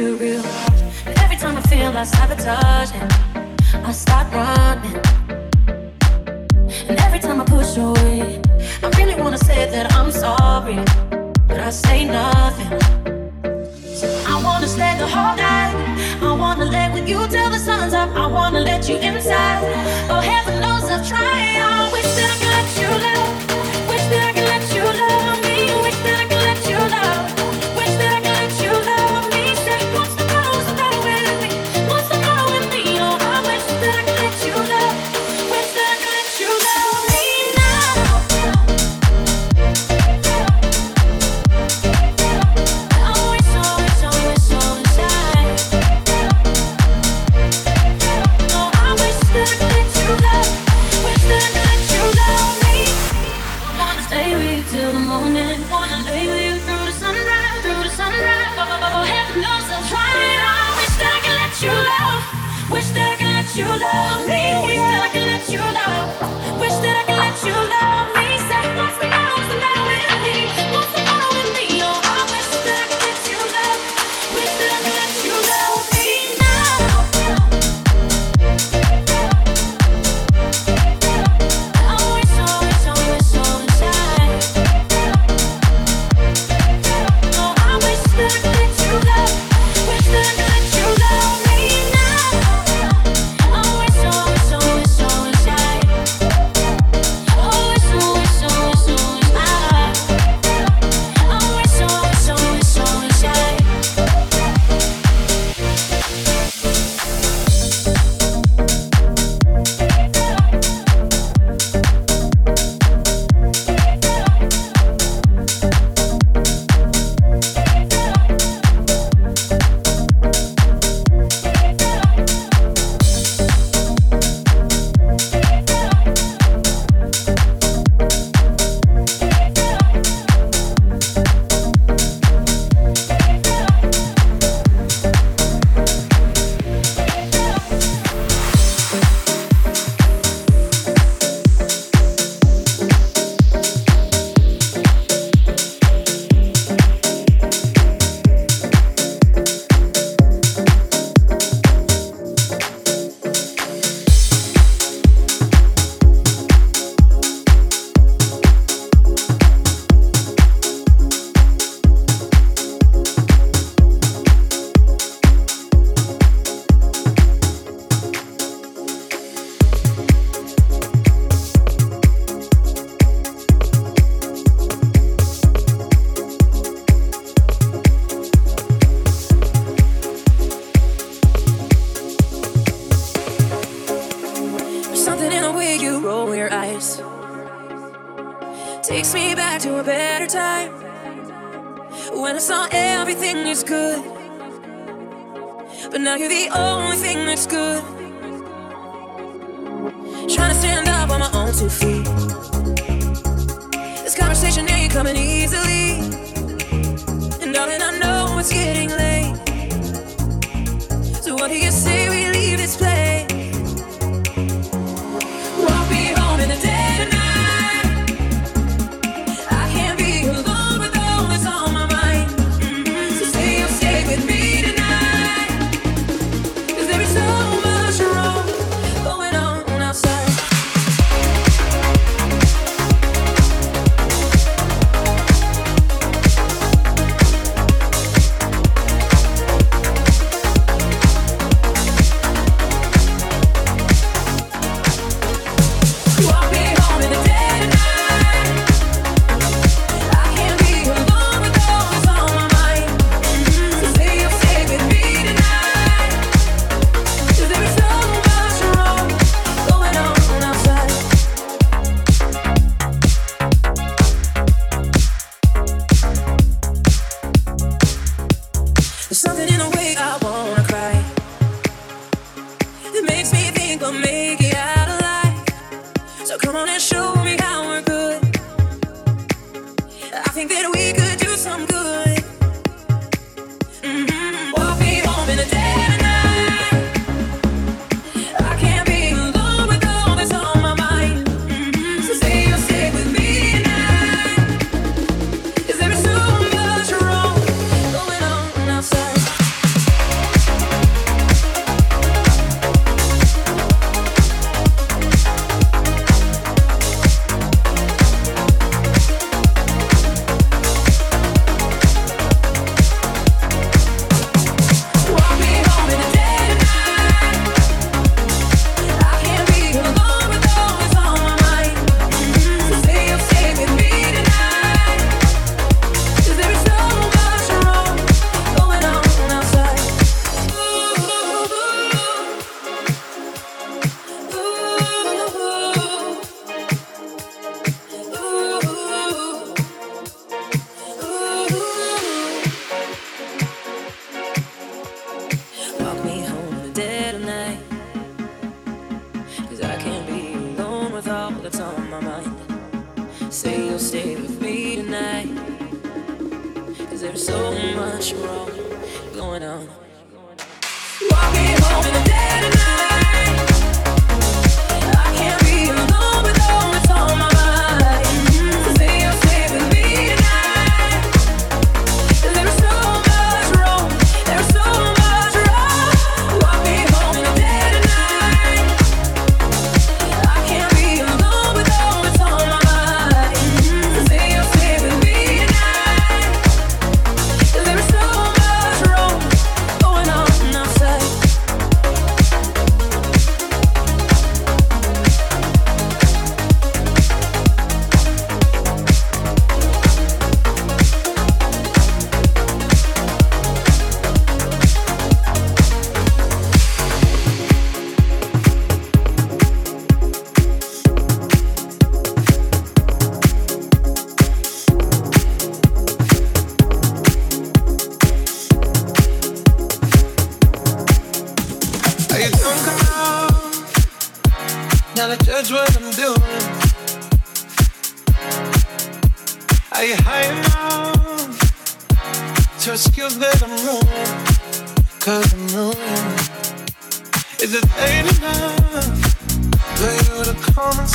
too real. But every time I feel like sabotaging, I start running. And every time I push away, I really wanna say that I'm sorry, but I say nothing. So I wanna stay the whole night. I wanna lay with you till the sun's up. I wanna let you inside. Oh heaven knows I've tried. I wish that I got you.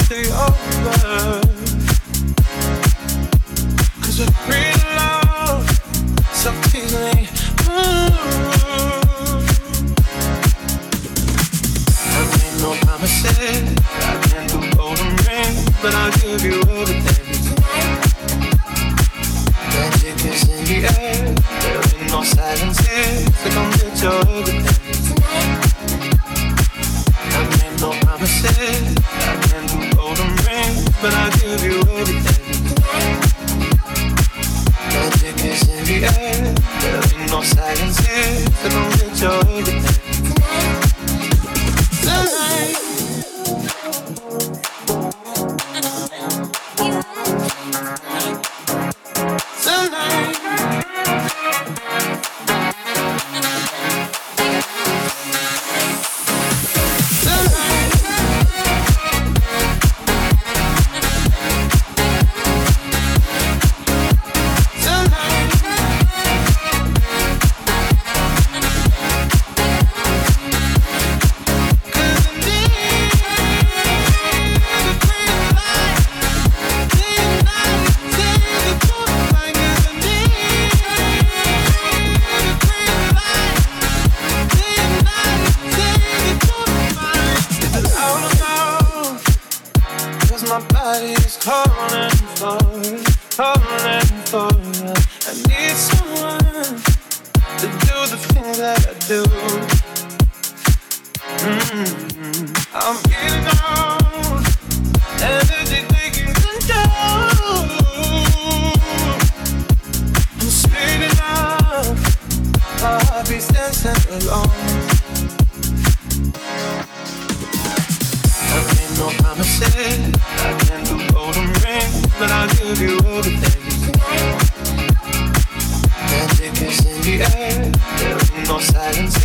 No silence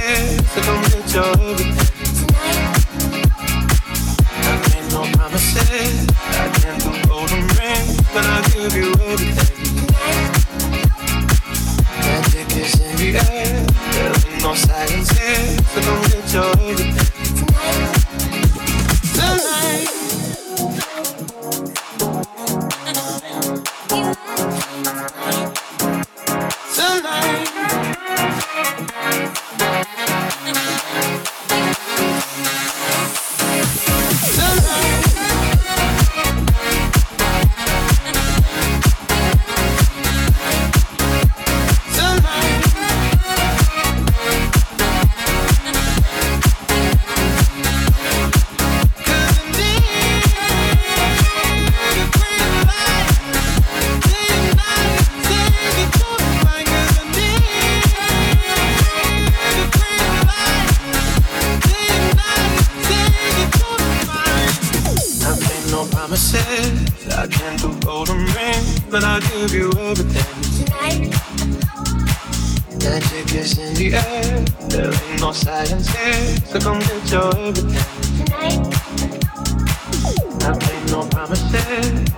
here, so come get your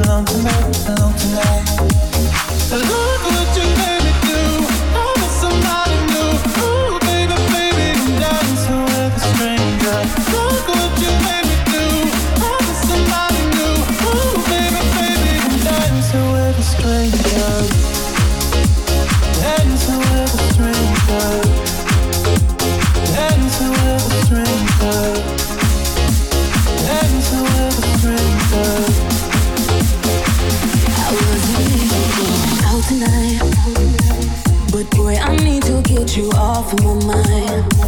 tonight, alone tonight, alone tonight. Look off your mind.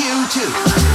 you too.